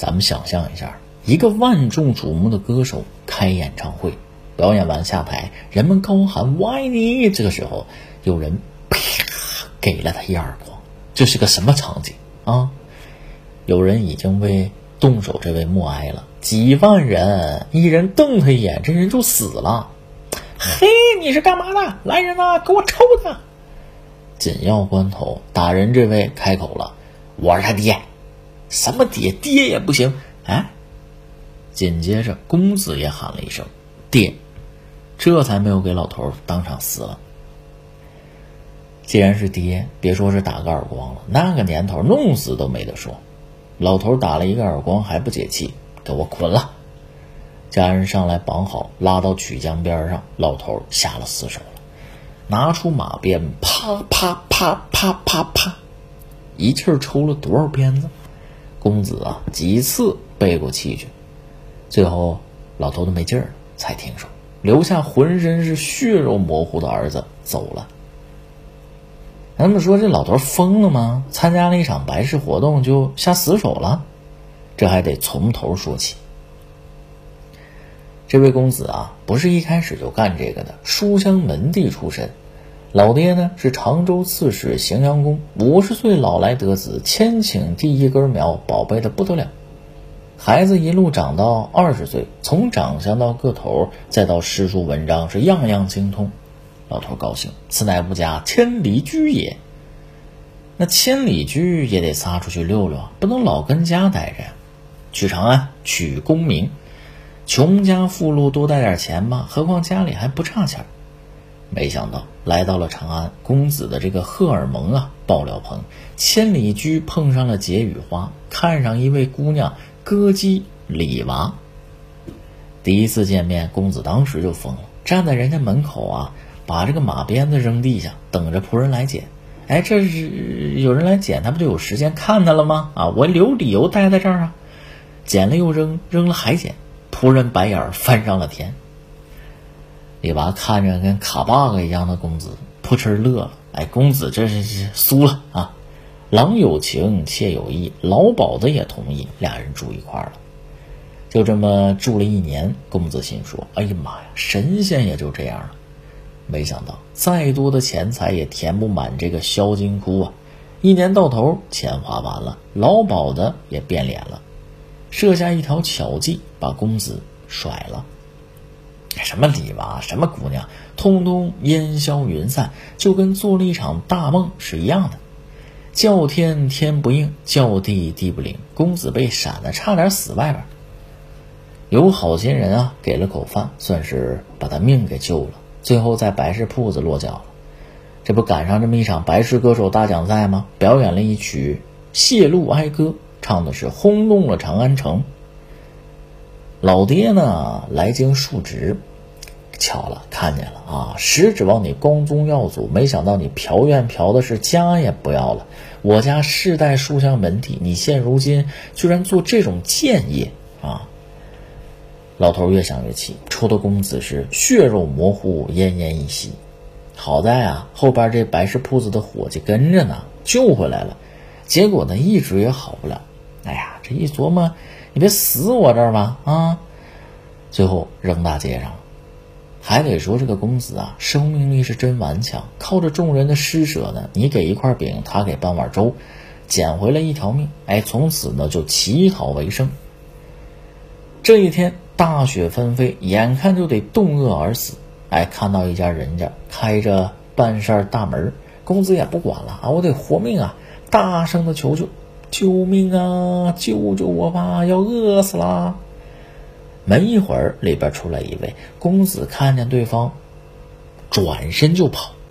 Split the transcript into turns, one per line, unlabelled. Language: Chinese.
咱们想象一下，一个万众瞩目的歌手开演唱会，表演完下台，人们高喊“我爱你”，这个时候有人啪给了他一耳光，这是个什么场景啊？有人已经为动手这位默哀了，几万人，一人瞪他一眼，这人就死了。嘿，你是干嘛的？来人呐，给我抽他！紧要关头，打人这位开口了：“我是他爹。”什么爹？爹也不行！哎，紧接着公子也喊了一声“爹”，这才没有给老头当场撕了。既然是爹，别说是打个耳光了，那个年头弄死都没得说。老头打了一个耳光还不解气，给我捆了！家人上来绑好，拉到曲江边上。老头下了死手了，拿出马鞭，啪啪啪啪啪啪，一气抽了多少鞭子？公子啊，几次背过气去，最后老头子没劲儿，才停手，留下浑身是血肉模糊的儿子走了。他们说这老头疯了吗？参加了一场白事活动就下死手了？这还得从头说起。这位公子啊，不是一开始就干这个的，书香门第出身。老爹呢是常州刺史荥阳公，五十岁老来得子，千顷地一根苗，宝贝的不得了。孩子一路长到二十岁，从长相到个头，再到诗书文章，是样样精通。老头高兴，此乃吾家千里驹也。那千里驹也得撒出去溜溜啊，不能老跟家待着呀。去长安取功名，穷家富路多带点钱嘛，何况家里还不差钱。没想到来到了长安，公子的这个荷尔蒙啊爆了棚。千里驹碰上了解语花，看上一位姑娘歌姬李娃。第一次见面，公子当时就疯了，站在人家门口啊，把这个马鞭子扔地下，等着仆人来捡。哎，这是有人来捡，他不就有时间看他了吗？啊，我留理由待在这儿啊，捡了又扔，扔了还捡，仆人白眼翻上了天。李娃看着跟卡 bug 一样的公子，扑哧乐了。哎，公子这是是输了啊！郎有情，妾有意，老鸨子也同意，俩人住一块了。就这么住了一年，公子心说：“哎呀妈呀，神仙也就这样了。”没想到，再多的钱财也填不满这个销金窟啊！一年到头，钱花完了，老鸨子也变脸了，设下一条巧计，把公子甩了。什么李娃，什么姑娘，通通烟消云散，就跟做了一场大梦是一样的。叫天天不应，叫地地不灵，公子被闪的差点死外边。有好心人啊，给了口饭，算是把他命给救了。最后在白事铺子落脚了。这不赶上这么一场白事歌手大奖赛吗？表演了一曲《谢露哀歌》，唱的是轰动了长安城。老爹呢，来京述职，巧了，看见了啊！实指望你光宗耀祖，没想到你嫖院嫖的是家也不要了。我家世代书香门第，你现如今居然做这种贱业啊！老头越想越气，抽的公子是血肉模糊，奄奄一息。好在啊，后边这白事铺子的伙计跟着呢，救回来了。结果呢，一直也好不了。哎呀，这一琢磨。你别死我这儿吧啊！最后扔大街上了，还得说这个公子啊，生命力是真顽强，靠着众人的施舍呢，你给一块饼，他给半碗粥，捡回了一条命。哎，从此呢就乞讨为生。这一天大雪纷飞，眼看就得冻饿而死。哎，看到一家人家开着半扇大门，公子也不管了啊，我得活命啊，大声的求救。救命啊！救救我吧！要饿死啦。没一会儿，里边出来一位公子，看见对方，转身就跑。